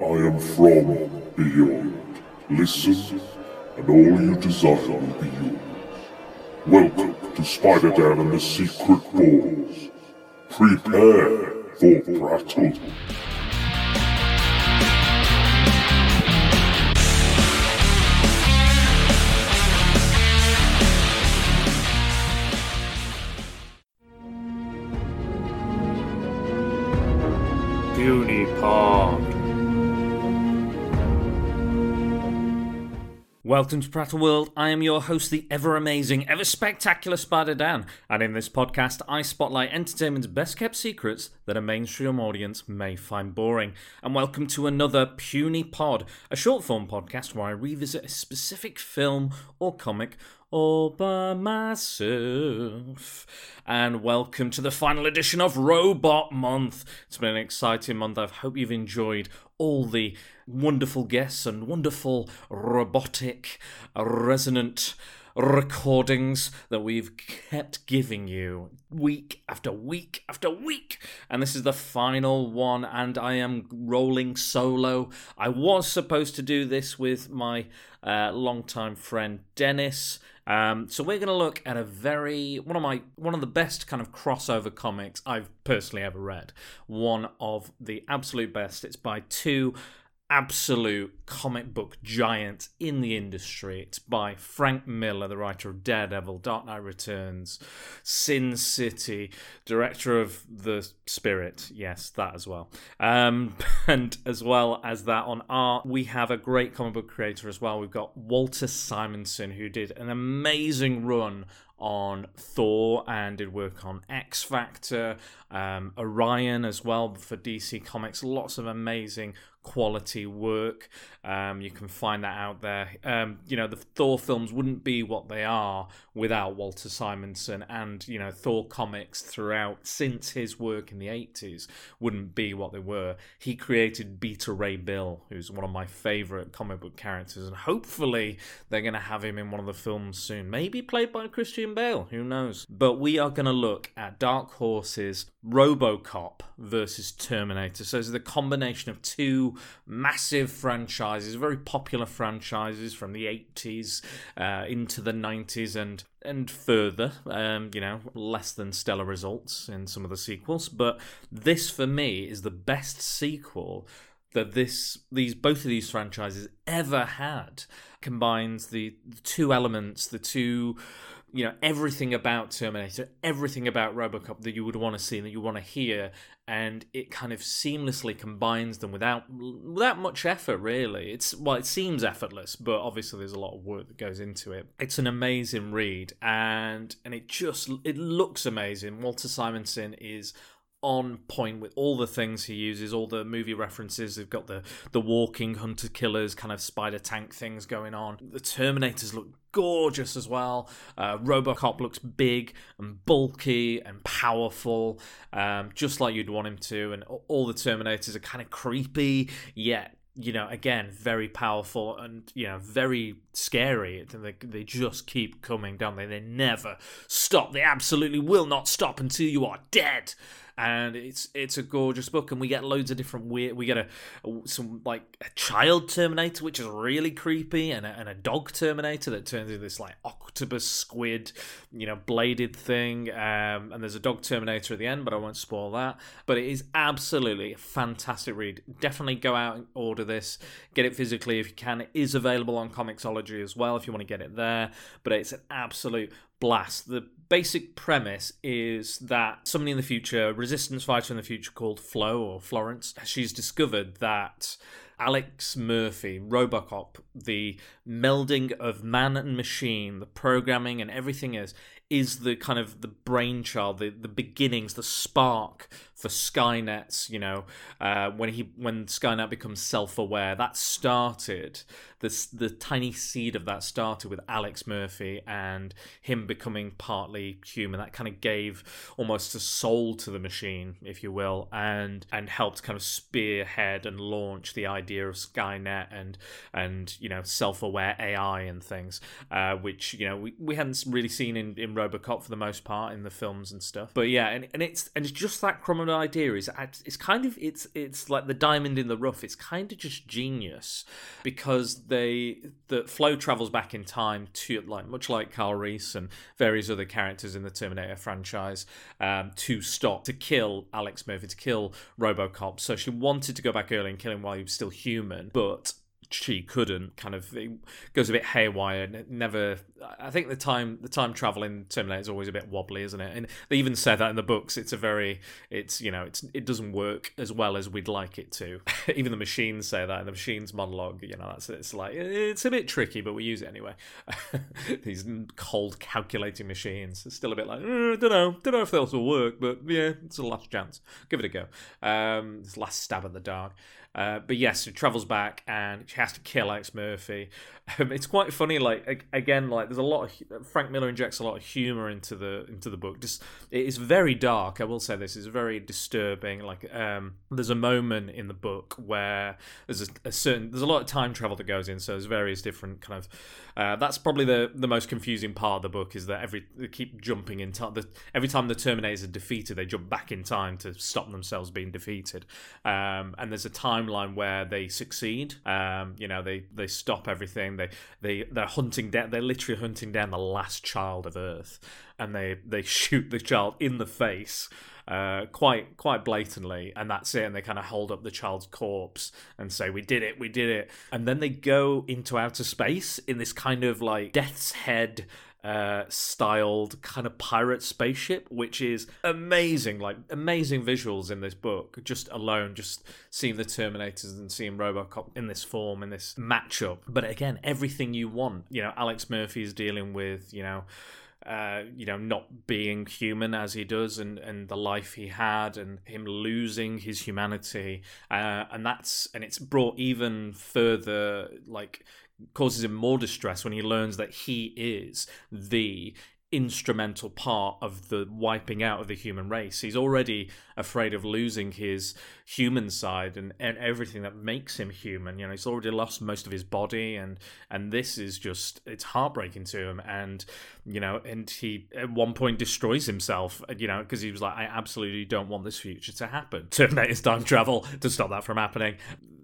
I am from beyond. Listen, and all you desire will be yours. Welcome to Spider-Dan and the Secret Balls. Prepare for prattle. Puny Welcome to Prattle World. I am your host, the ever amazing, ever spectacular Spider Dan, and in this podcast, I spotlight entertainment's best kept secrets that a mainstream audience may find boring. And welcome to another Puny Pod, a short form podcast where I revisit a specific film or comic all by myself. And welcome to the final edition of Robot Month. It's been an exciting month. I hope you've enjoyed all the wonderful guests and wonderful robotic, resonant recordings that we've kept giving you week after week after week. And this is the final one, and I am rolling solo. I was supposed to do this with my uh, longtime friend Dennis. Um, so we're going to look at a very one of my one of the best kind of crossover comics I've personally ever read. One of the absolute best. It's by two absolute comic book giant in the industry. It's by Frank Miller, the writer of Daredevil, Dark Knight Returns, Sin City, director of The Spirit. Yes, that as well. Um, and as well as that on art, we have a great comic book creator as well. We've got Walter Simonson, who did an amazing run on Thor and did work on X Factor, um, Orion as well for DC Comics. Lots of amazing quality work. Um, you can find that out there. Um, you know, the Thor films wouldn't be what they are without Walter Simonson, and you know, Thor comics throughout since his work in the eighties wouldn't be what they were. He created Beta Ray Bill, who's one of my favorite comic book characters, and hopefully they're going to have him in one of the films soon. Maybe played by Christian Bale. Who knows? But we are going to look at Dark Horse's RoboCop versus Terminator. So it's the combination of two massive franchises, very popular franchises from the 80s uh, into the 90s and and further. Um, you know, less than stellar results in some of the sequels, but this for me is the best sequel that this these both of these franchises ever had combines the, the two elements the two you know everything about Terminator, everything about RoboCop that you would want to see and that you want to hear, and it kind of seamlessly combines them without without much effort. Really, it's well, it seems effortless, but obviously there's a lot of work that goes into it. It's an amazing read, and and it just it looks amazing. Walter Simonson is on point with all the things he uses, all the movie references. They've got the the walking hunter killers kind of spider tank things going on. The Terminators look gorgeous as well. Uh, Robocop looks big and bulky and powerful, um, just like you'd want him to. And all the Terminators are kind of creepy, yet you know, again, very powerful and you know, very scary. They, they just keep coming down. They they never stop. They absolutely will not stop until you are dead and it's it's a gorgeous book and we get loads of different weird we get a, a some like a child terminator which is really creepy and a, and a dog terminator that turns into this like octopus squid you know bladed thing um, and there's a dog terminator at the end but i won't spoil that. But it is absolutely a fantastic read. Definitely go out and order this. Get it physically if you can. It is available on comixology as well if you want to get it there. But it's an absolute blast. The basic premise is that somebody in the future, resistance fighter in the future called Flo or Florence, she's discovered that Alex Murphy, Robocop, the melding of man and machine, the programming and everything is is the kind of the brainchild, the, the beginnings, the spark for Skynet's, you know, uh, when he when Skynet becomes self-aware, that started the the tiny seed of that started with Alex Murphy and him becoming partly human. That kind of gave almost a soul to the machine, if you will, and and helped kind of spearhead and launch the idea of Skynet and and you know self-aware AI and things, uh, which you know we, we hadn't really seen in, in RoboCop for the most part in the films and stuff. But yeah, and, and it's and it's just that crumb an idea is it's kind of it's it's like the diamond in the rough. It's kind of just genius because they the Flo travels back in time to like much like Carl Reese and various other characters in the Terminator franchise um, to stop to kill Alex Murphy to kill RoboCop. So she wanted to go back early and kill him while he was still human, but she couldn't kind of it goes a bit haywire and never i think the time the time travel in terminator is always a bit wobbly isn't it? And they even said that in the books it's a very it's you know it's it doesn't work as well as we'd like it to. Even the machines say that in the machines monologue you know that's it's like it's a bit tricky but we use it anyway. These cold calculating machines it's still a bit like mm, don't know don't know if those will work but yeah it's a last chance. Give it a go. Um it's last stab at the dark uh, but yes, she travels back and she has to kill Alex Murphy. Um, it's quite funny. Like again, like there's a lot of Frank Miller injects a lot of humor into the into the book. Just it is very dark. I will say this is very disturbing. Like um, there's a moment in the book where there's a, a, certain there's a lot of time travel that goes in. So there's various different kind of. Uh, that's probably the the most confusing part of the book is that every they keep jumping in time. The, every time the Terminators are defeated, they jump back in time to stop themselves being defeated. Um, and there's a timeline where they succeed. Um, you know, they they stop everything they they they're hunting down. They're literally hunting down the last child of Earth, and they they shoot the child in the face. Uh, quite quite blatantly, and that's it. And they kind of hold up the child's corpse and say, "We did it, we did it." And then they go into outer space in this kind of like Death's Head uh, styled kind of pirate spaceship, which is amazing. Like amazing visuals in this book. Just alone, just seeing the Terminators and seeing RoboCop in this form in this matchup. But again, everything you want. You know, Alex Murphy is dealing with. You know. Uh, you know, not being human as he does, and, and the life he had, and him losing his humanity, uh, and that's and it's brought even further like causes him more distress when he learns that he is the instrumental part of the wiping out of the human race. He's already afraid of losing his human side and, and everything that makes him human. You know, he's already lost most of his body and and this is just it's heartbreaking to him and you know, and he at one point destroys himself, uh, you know, because he was like, I absolutely don't want this future to happen. To make his time travel to stop that from happening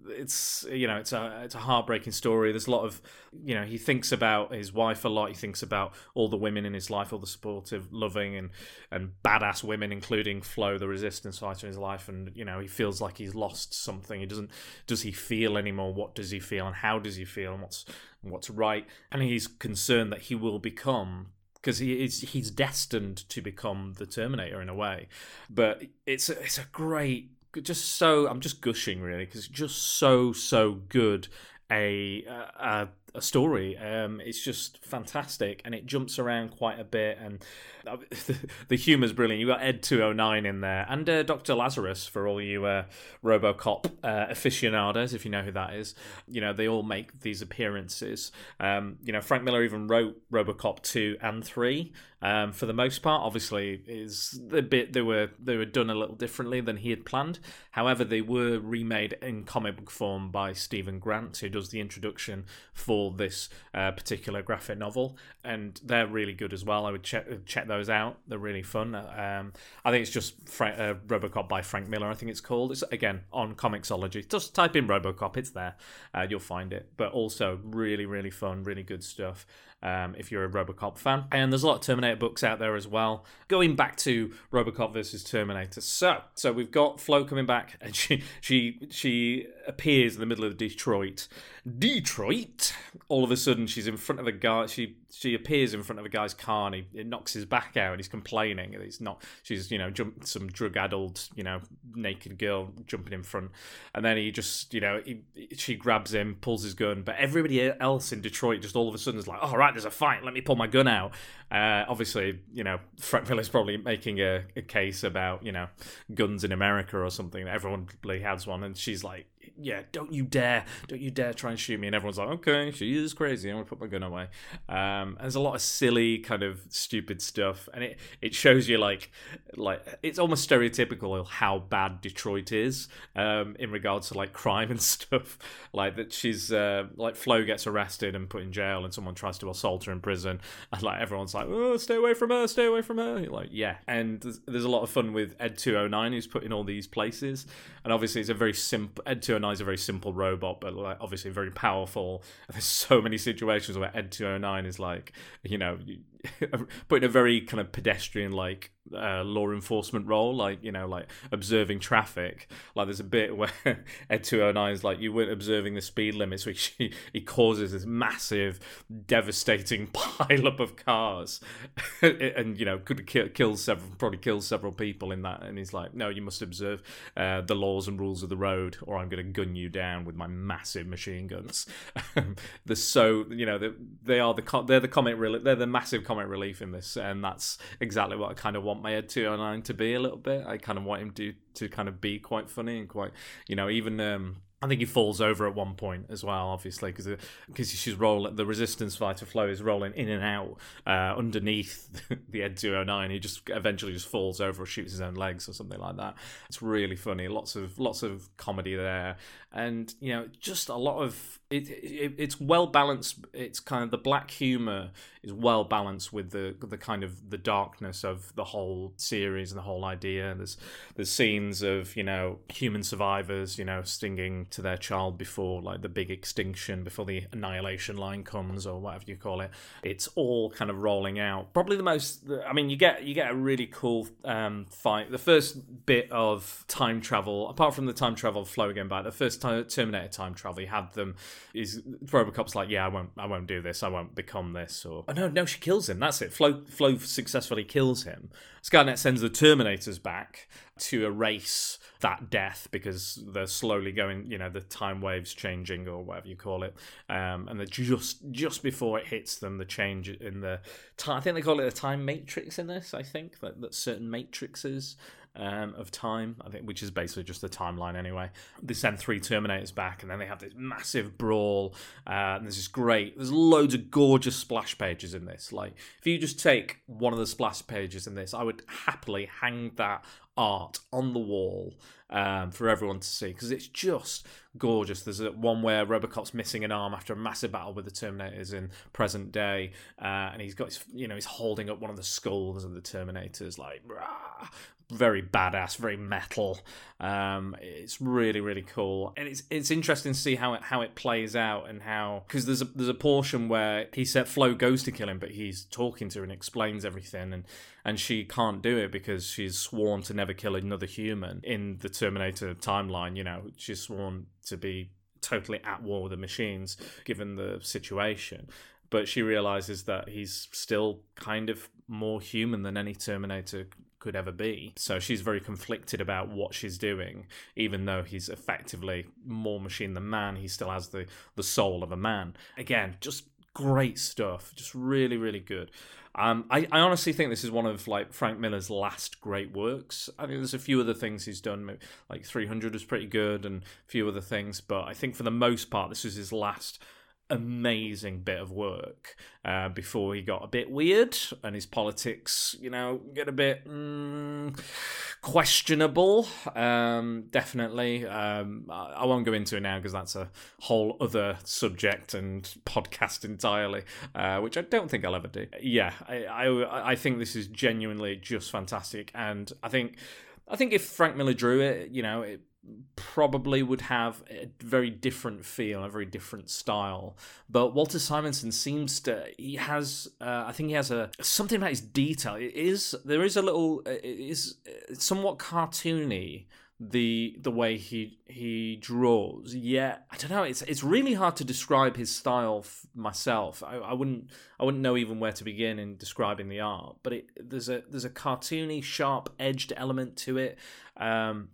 it's you know it's a it's a heartbreaking story. There's a lot of you know he thinks about his wife a lot. He thinks about all the women in his life, all the supportive, loving, and and badass women, including Flo, the resistance fighter in his life. And you know he feels like he's lost something. He doesn't. Does he feel anymore? What does he feel? And how does he feel? And what's what's right? And he's concerned that he will become because he is he's destined to become the Terminator in a way. But it's a, it's a great just so I'm just gushing really because just so so good. A a, a story. Um, it's just fantastic, and it jumps around quite a bit, and uh, the humour's brilliant. You got Ed two hundred nine in there, and uh, Doctor Lazarus for all you uh, RoboCop uh, aficionados, if you know who that is. You know they all make these appearances. Um, you know Frank Miller even wrote RoboCop two and three. Um, for the most part, obviously, is the bit they were they were done a little differently than he had planned. However, they were remade in comic book form by Steven Grant, who does the introduction for this uh, particular graphic novel, and they're really good as well. I would check check those out; they're really fun. Um, I think it's just Fra- uh, RoboCop by Frank Miller. I think it's called. It's again on Comixology. Just type in RoboCop; it's there. Uh, you'll find it. But also really, really fun, really good stuff um, if you're a Robocop fan. And there's a lot of Terminator books out there as well. Going back to Robocop versus Terminator. So, so we've got Flo coming back, and she she she appears in the middle of Detroit. Detroit. All of a sudden, she's in front of a guy. She she appears in front of a guy's car, and he it knocks his back out, and he's complaining. And he's not. She's you know jump some drug addled you know naked girl jumping in front, and then he just you know he, she grabs him, pulls his gun, but everybody else in Detroit just all of a sudden is like, oh right, there's a fight. Let me pull my gun out. Uh, obviously, you know, Frank Miller's probably making a, a case about you know guns in America or something. Everyone probably has one, and she's like, yeah, don't you dare, don't you dare try and shoot me. And everyone's like, okay, she is crazy. I'm gonna put my gun away. Um, Um, there's a lot of silly kind of stupid stuff, and it it shows you like like it's almost stereotypical how bad Detroit is um, in regards to like crime and stuff. Like that she's uh, like Flo gets arrested and put in jail, and someone tries to assault her in prison, and like everyone's like, "Oh, stay away from her, stay away from her." You're like, yeah, and there's, there's a lot of fun with Ed 209 who's put in all these places, and obviously it's a very simple Ed 209 is a very simple robot, but like obviously very powerful. There's so many situations where Ed 209 is like, you know, put in a very kind of pedestrian like uh, law enforcement role, like you know, like observing traffic. Like there's a bit where Ed 209 is like you weren't observing the speed limits, which he, he causes this massive, devastating pileup of cars, and you know could kill, kill several, probably kills several people in that. And he's like, no, you must observe uh, the laws and rules of the road, or I'm going to gun you down with my massive machine guns. they're so you know they, they are the they're the comic relief, they're the massive comic relief in this, and that's exactly what I kind of want my Ed 209 to be a little bit. I kind of want him to to kind of be quite funny and quite you know even um I think he falls over at one point as well, obviously, because because she's rolling. The resistance fighter Flo is rolling in and out uh, underneath the Ed 209. He just eventually just falls over or shoots his own legs or something like that. It's really funny. Lots of lots of comedy there, and you know, just a lot of it, it, it's well balanced. It's kind of the black humor is well balanced with the the kind of the darkness of the whole series and the whole idea. There's there's scenes of you know human survivors, you know, stinging to their child before like the big extinction, before the annihilation line comes or whatever you call it. It's all kind of rolling out. Probably the most. I mean, you get you get a really cool um, fight. The first bit of time travel, apart from the time travel Flo going back, the first time Terminator time travel, you had them is Robocop's like, yeah, I won't, I won't do this. I won't become this. Or oh, no, no, she kills him. That's it. Flo, Flo successfully kills him. Skynet sends the Terminators back to erase that death because they're slowly going, you know, the time waves changing or whatever you call it, um, and just just before it hits them, the change in the time. I think they call it a time matrix in this. I think that, that certain matrices um, of time, I think, which is basically just the timeline anyway. They send three Terminators back, and then they have this massive brawl. Uh, and there's this great, there's loads of gorgeous splash pages in this. Like, if you just take one of the splash pages in this, I would happily hang that art on the wall um, for everyone to see because it's just gorgeous. There's a, one where Robocop's missing an arm after a massive battle with the Terminators in present day, uh, and he's got his, you know, he's holding up one of the skulls of the Terminators, like rah, very badass, very metal. Um, it's really really cool, and it's it's interesting to see how it how it plays out and how because there's a there's a portion where he said Flo goes to kill him, but he's talking to her and explains everything, and and she can't do it because she's sworn to never kill another human in the Terminator timeline. You know, she's sworn to be totally at war with the machines given the situation but she realizes that he's still kind of more human than any Terminator could ever be. So she's very conflicted about what she's doing, even though he's effectively more machine than man. He still has the the soul of a man. Again, just great stuff. Just really, really good. Um, I, I honestly think this is one of like Frank Miller's last great works. I think there's a few other things he's done, like 300 was pretty good, and a few other things. But I think for the most part, this was his last amazing bit of work uh, before he got a bit weird and his politics, you know, get a bit mm, questionable. Um, definitely. Um, I, I, won't go into it now because that's a whole other subject and podcast entirely, uh, which I don't think I'll ever do. Yeah, I, I, I think this is genuinely just fantastic, and I think. I think if Frank Miller drew it, you know, it probably would have a very different feel, a very different style. But Walter Simonson seems to he has uh, I think he has a something about his detail. It is there is a little it is somewhat cartoony the the way he he draws. Yeah, I don't know. It's it's really hard to describe his style f- myself. I, I wouldn't I wouldn't know even where to begin in describing the art. But it, there's a there's a cartoony, sharp edged element to it. Um,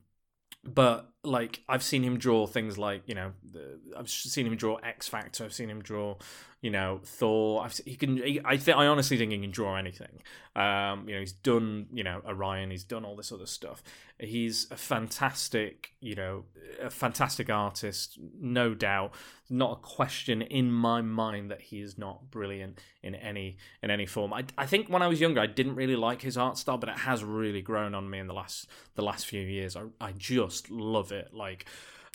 but like I've seen him draw things like you know I've seen him draw X Factor. I've seen him draw you know Thor. I've, he can. He, I think I honestly think he can draw anything. Um, you know, he's done you know Orion. He's done all this other stuff. He's a fantastic you know a fantastic artist, no doubt. Not a question in my mind that he is not brilliant in any in any form. I, I think when I was younger, I didn't really like his art style, but it has really grown on me in the last the last few years. I I just love it. Like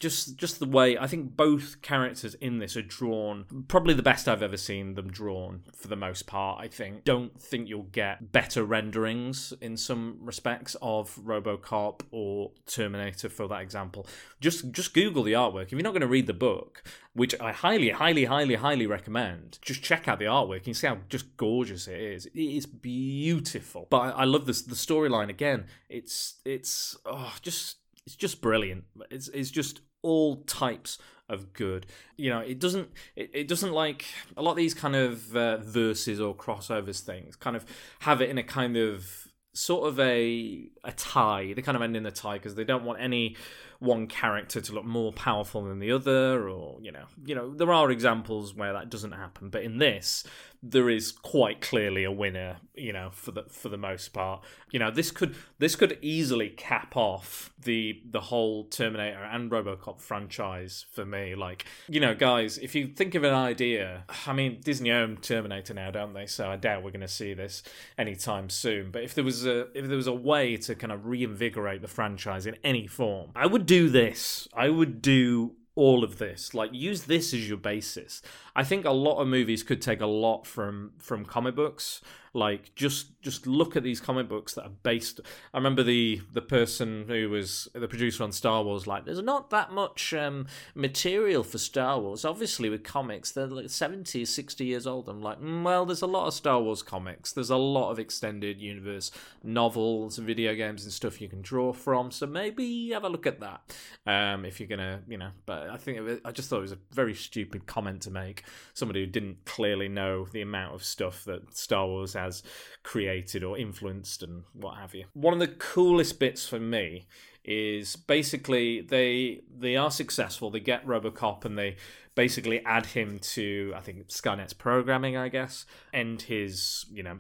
just just the way I think both characters in this are drawn probably the best I've ever seen them drawn for the most part I think. Don't think you'll get better renderings in some respects of RoboCop or Terminator for that example. Just just google the artwork. If you're not going to read the book which I highly highly highly highly recommend just check out the artwork you see how just gorgeous it is. It is beautiful. But I, I love this the storyline again. It's it's oh just it's just brilliant. It's it's just all types of good. You know, it doesn't it, it doesn't like a lot of these kind of uh, verses or crossovers things kind of have it in a kind of sort of a a tie. They kind of end in a tie because they don't want any one character to look more powerful than the other, or you know, you know, there are examples where that doesn't happen, but in this, there is quite clearly a winner, you know, for the for the most part. You know, this could this could easily cap off the the whole Terminator and RoboCop franchise for me. Like, you know, guys, if you think of an idea, I mean, Disney own Terminator now, don't they? So I doubt we're going to see this anytime soon. But if there was a if there was a way to kind of reinvigorate the franchise in any form, I would do this. I would do all of this like use this as your basis i think a lot of movies could take a lot from from comic books. Like just just look at these comic books that are based i remember the the person who was the producer on star wars like there's not that much um, material for star wars. Obviously with comics they're like 70 60 years old. I'm like mm, well there's a lot of star wars comics. There's a lot of extended universe novels and video games and stuff you can draw from. So maybe have a look at that um, if you're gonna you know. But i think was, i just thought it was a very stupid comment to make somebody who didn't clearly know the amount of stuff that star wars has created or influenced and what have you. One of the coolest bits for me is basically they they are successful. They get RoboCop and they basically add him to I think Skynet's programming, I guess, end his you know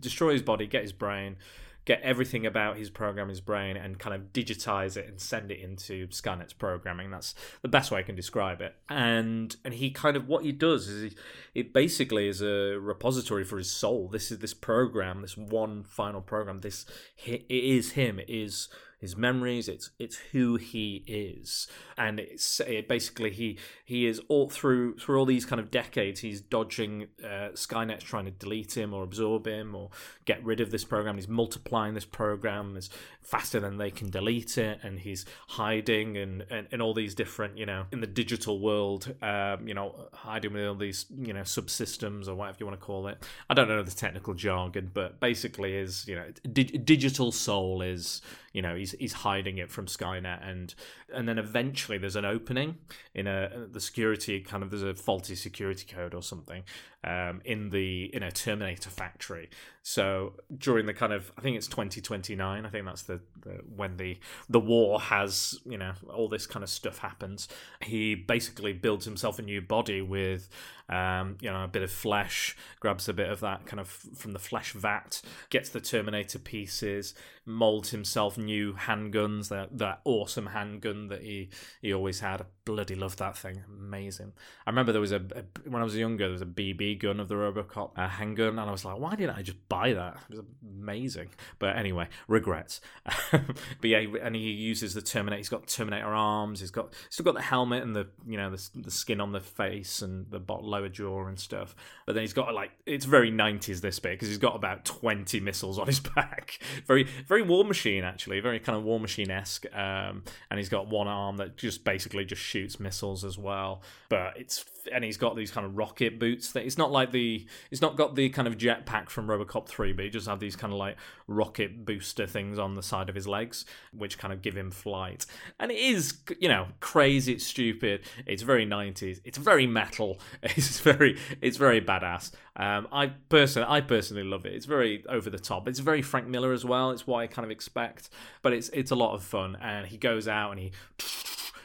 destroy his body, get his brain, get everything about his program, his brain, and kind of digitize it and send it into Skynet's programming. That's the best way I can describe it. And and he kind of what he does is he, it basically is a repository for his soul. This is this program, this one final program. This it is him. It is his memories. It's it's who he is, and it's it basically he he is all through through all these kind of decades. He's dodging uh, Skynet's trying to delete him or absorb him or get rid of this program. He's multiplying this program as faster than they can delete it, and he's hiding and and, and all these different you know in the digital world, um, you know hiding with all these you know subsystems or whatever you want to call it. I don't know the technical jargon, but basically is you know di- digital soul is you know he's he's hiding it from Skynet and and then eventually there's an opening in a the security kind of there's a faulty security code or something um, in the in a Terminator factory. So during the kind of I think it's 2029. I think that's the, the when the the war has you know all this kind of stuff happens. He basically builds himself a new body with um, you know a bit of flesh, grabs a bit of that kind of from the flesh vat, gets the Terminator pieces, molds himself new handguns. That that awesome handgun that he he always had. Bloody love that thing. Amazing. I remember there was a, a when I was younger there was a BB gun of the Robocop uh, handgun, and I was like, why didn't I just buy that? It was amazing. But anyway, regrets. but yeah, and he uses the Terminator. He's got Terminator arms. He's got still got the helmet and the you know the, the skin on the face and the lower jaw and stuff. But then he's got like it's very nineties this bit because he's got about twenty missiles on his back. very very War Machine actually, very kind of War Machine esque. Um, and he's got one arm that just basically just shoots missiles as well. But it's and he's got these kind of rocket boots that it's not like the it's not got the kind of jetpack from Robocop 3 but he just had these kind of like rocket booster things on the side of his legs which kind of give him flight and it is you know crazy it's stupid it's very 90s it's very metal it's very it's very badass um, I personally I personally love it it's very over the top it's very Frank Miller as well it's what I kind of expect but it's it's a lot of fun and he goes out and he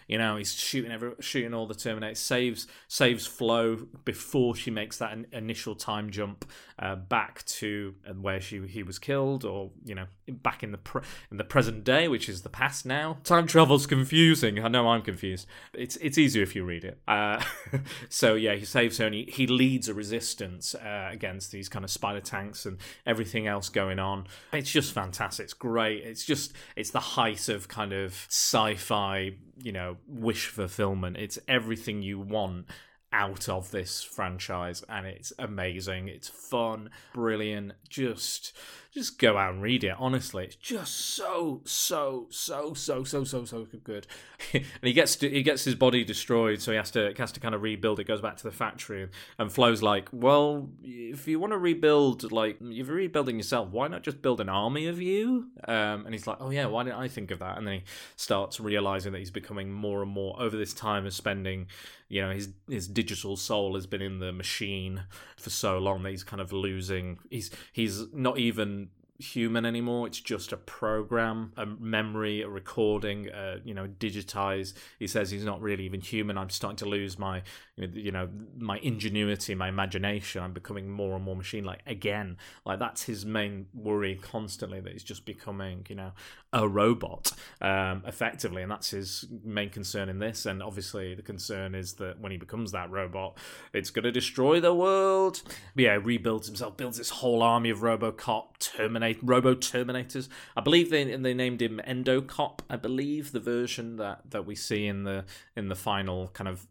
You know, he's shooting every shooting all the Terminators, saves saves Flo before she makes that initial time jump uh, back to uh, where she he was killed, or you know, back in the pre- in the present day, which is the past now. Time travel's confusing. I know I'm confused. It's it's easier if you read it. Uh, so yeah, he saves her and he, he leads a resistance uh, against these kind of spider tanks and everything else going on. It's just fantastic. It's great. It's just it's the height of kind of sci-fi, you know, wish fulfillment. It's everything you want out of this franchise and it's amazing it's fun brilliant just just go out and read it. Honestly, it's just so so so so so so so good. and he gets to, he gets his body destroyed, so he has to has to kind of rebuild. It goes back to the factory, and Flo's like, "Well, if you want to rebuild, like you're rebuilding yourself, why not just build an army of you?" Um, and he's like, "Oh yeah, why didn't I think of that?" And then he starts realizing that he's becoming more and more over this time of spending you know his his digital soul has been in the machine for so long that he's kind of losing he's he's not even human anymore. It's just a program, a memory, a recording, uh, you know, digitized. He says he's not really even human. I'm starting to lose my, you know, my ingenuity, my imagination. I'm becoming more and more machine-like again. Like that's his main worry constantly that he's just becoming, you know, a robot, um, effectively, and that's his main concern in this. And obviously, the concern is that when he becomes that robot, it's going to destroy the world. But yeah, rebuilds himself, builds this whole army of RoboCop, Terminator, Robo Terminators. I believe they they named him Endocop. I believe the version that that we see in the in the final kind of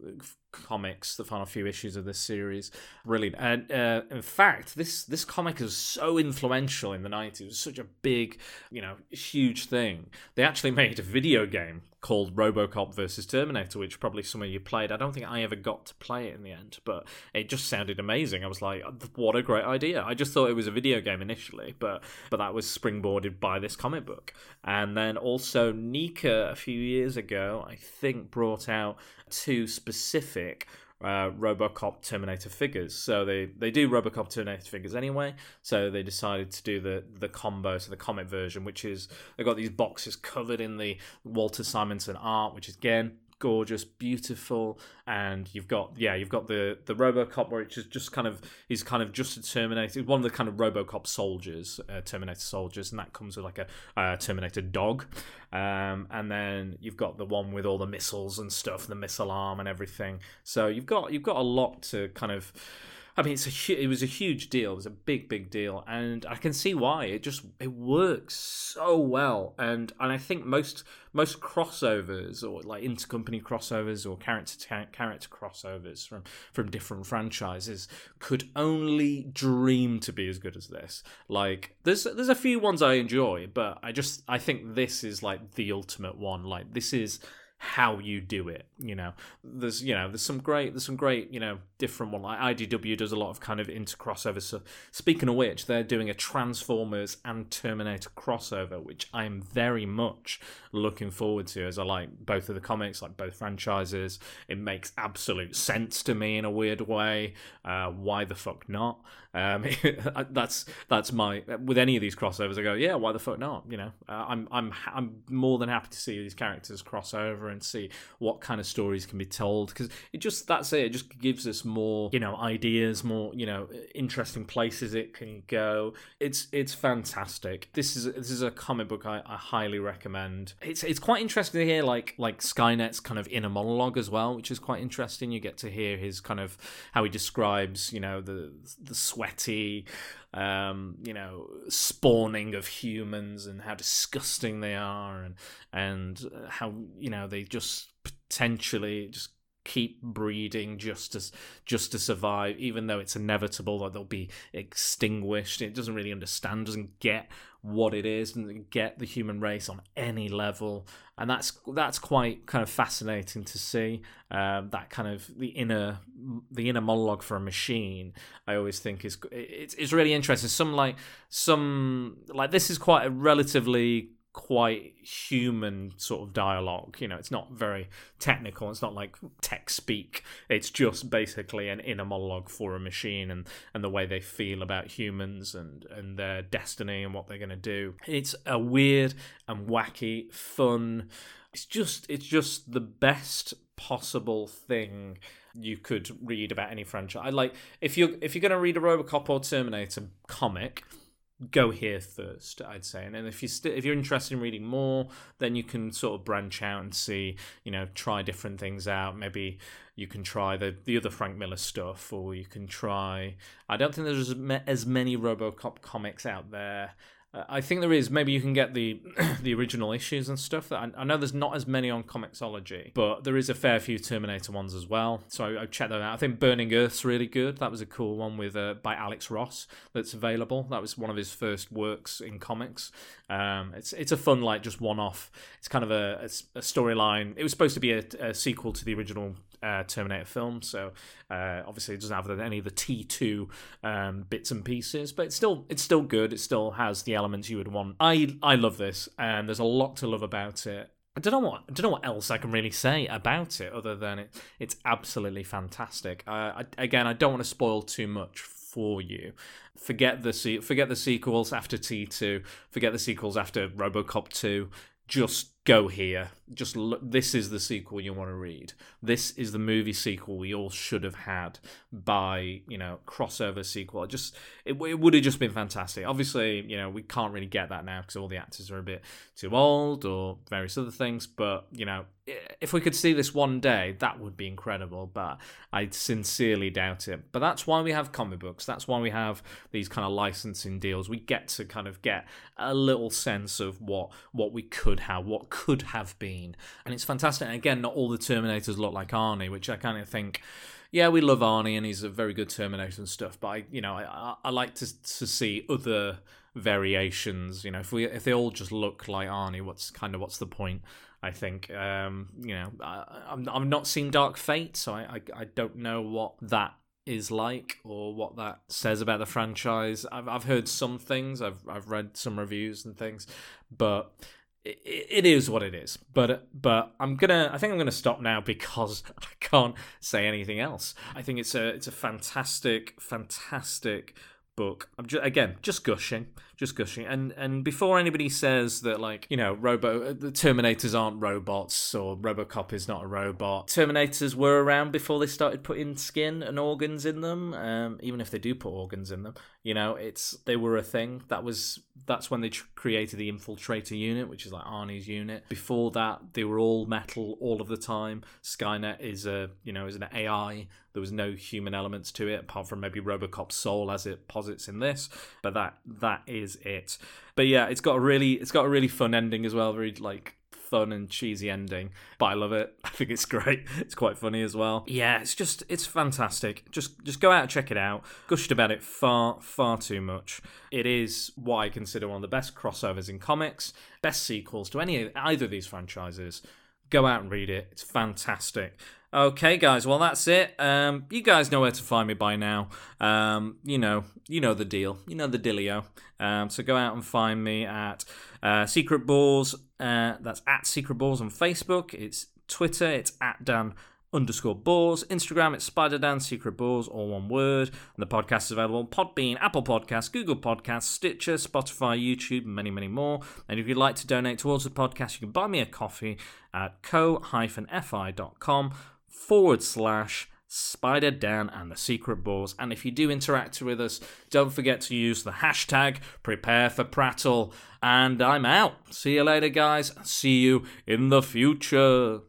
comics, the final few issues of this series. Brilliant. And uh, in fact, this this comic is so influential in the 90s. It was such a big, you know, huge thing. They actually made a video game called RoboCop versus Terminator, which probably some of you played. I don't think I ever got to play it in the end, but it just sounded amazing. I was like, what a great idea. I just thought it was a video game initially, but but that was springboarded by this comic book. And then also NECA a few years ago, I think brought out two specific uh, RoboCop Terminator figures. So they, they do RoboCop Terminator figures anyway. So they decided to do the the combo, so the comic version, which is they got these boxes covered in the Walter Simonson art, which is again gorgeous, beautiful, and you've got yeah, you've got the the RoboCop where it's just, just kind of he's kind of just a Terminator, one of the kind of RoboCop soldiers, uh, Terminator soldiers, and that comes with like a uh, Terminator dog, um, and then you've got the one with all the missiles and stuff, the missile arm and everything. So you've got you've got a lot to kind of I mean, it's a it was a huge deal. It was a big, big deal, and I can see why. It just it works so well, and and I think most most crossovers or like intercompany crossovers or character character crossovers from from different franchises could only dream to be as good as this. Like there's there's a few ones I enjoy, but I just I think this is like the ultimate one. Like this is how you do it. You know, there's you know there's some great there's some great you know different one like IDW does a lot of kind of inter crossovers. So speaking of which, they're doing a Transformers and Terminator crossover, which I am very much looking forward to as I like both of the comics, like both franchises. It makes absolute sense to me in a weird way. Uh, why the fuck not? Um, that's that's my with any of these crossovers. I go, yeah, why the fuck not? You know, uh, I'm I'm I'm more than happy to see these characters cross over and see what kind of stories can be told because it just that's it. It just gives us more you know ideas, more you know interesting places it can go. It's it's fantastic. This is this is a comic book I, I highly recommend. It's it's quite interesting to hear like like Skynet's kind of inner monologue as well, which is quite interesting. You get to hear his kind of how he describes you know the the sweaty, um, you know, spawning of humans and how disgusting they are, and and how you know they just potentially just keep breeding just to just to survive, even though it's inevitable that they'll be extinguished. It doesn't really understand, doesn't get what it is, doesn't get the human race on any level, and that's that's quite kind of fascinating to see. Um, that kind of the inner the inner monologue for a machine. I always think is it's it's really interesting. Some like some like this is quite a relatively quite human sort of dialogue. You know, it's not very technical. It's not like tech speak. It's just basically an inner monologue for a machine and, and the way they feel about humans and, and their destiny and what they're going to do. It's a weird and wacky, fun, it's just it's just the best possible thing you could read about any franchise. I like if you if you're going to read a RoboCop or Terminator comic, go here first. I'd say, and then if you st- if you're interested in reading more, then you can sort of branch out and see, you know, try different things out. Maybe you can try the the other Frank Miller stuff, or you can try. I don't think there's as many RoboCop comics out there I think there is. Maybe you can get the the original issues and stuff. That I, I, know there's not as many on Comixology, but there is a fair few Terminator ones as well. So I, I checked that out. I think Burning Earth's really good. That was a cool one with uh, by Alex Ross that's available. That was one of his first works in comics. Um, it's it's a fun like just one off. It's kind of a, a, a storyline. It was supposed to be a, a sequel to the original uh, Terminator film. So uh, obviously it doesn't have any of the T two um, bits and pieces, but it's still it's still good. It still has the elements you would want. I I love this, and there's a lot to love about it. I don't know what I don't know what else I can really say about it other than it it's absolutely fantastic. Uh, I, again, I don't want to spoil too much for you. Forget the forget the sequels after T two. Forget the sequels after RoboCop two. Just go here. Just look, this is the sequel you want to read. This is the movie sequel we all should have had by you know crossover sequel. It just it, it would have just been fantastic. Obviously, you know we can't really get that now because all the actors are a bit too old or various other things. But you know if we could see this one day, that would be incredible. But I sincerely doubt it. But that's why we have comic books. That's why we have these kind of licensing deals. We get to kind of get a little sense of what what we could have, what could have been. And it's fantastic. And again, not all the Terminators look like Arnie, which I kind of think, yeah, we love Arnie and he's a very good Terminator and stuff. But I, you know, I, I like to to see other variations. You know, if we if they all just look like Arnie, what's kind of what's the point? I think um, you know I, I'm I've not seen Dark Fate, so I, I I don't know what that is like or what that says about the franchise. I've I've heard some things. I've I've read some reviews and things, but it is what it is. But but I'm gonna I think I'm gonna stop now because I can't say anything else. I think it's a it's a fantastic fantastic book. I'm just again just gushing, just gushing. And and before anybody says that like you know robo the Terminators aren't robots or RoboCop is not a robot, Terminators were around before they started putting skin and organs in them. Um, even if they do put organs in them, you know it's they were a thing. That was that's when they tr- created the Infiltrator unit, which is like Arnie's unit. Before that, they were all metal all of the time. Skynet is a you know is an AI. There was no human elements to it apart from maybe RoboCop's soul as it posits in this. But that that is it. But yeah, it's got a really it's got a really fun ending as well. Very like fun and cheesy ending, but I love it. I think it's great. It's quite funny as well. Yeah, it's just it's fantastic. Just just go out and check it out. Gushed about it far far too much. It is what I consider one of the best crossovers in comics, best sequels to any either of these franchises. Go out and read it. It's fantastic. Okay, guys. Well, that's it. Um, you guys know where to find me by now. Um, you know, you know the deal. You know the dealio. Um, so go out and find me at uh, Secret Balls. Uh, that's at Secret Balls on Facebook. It's Twitter. It's at Dan underscore Balls. Instagram, it's Spider Dan Secret Balls, all one word. And the podcast is available on Podbean, Apple Podcasts, Google Podcasts, Stitcher, Spotify, YouTube, and many, many more. And if you'd like to donate towards the podcast, you can buy me a coffee at ko-fi.com forward slash Spider Dan and the Secret Balls. And if you do interact with us, don't forget to use the hashtag prepare for prattle. And I'm out. See you later, guys. See you in the future.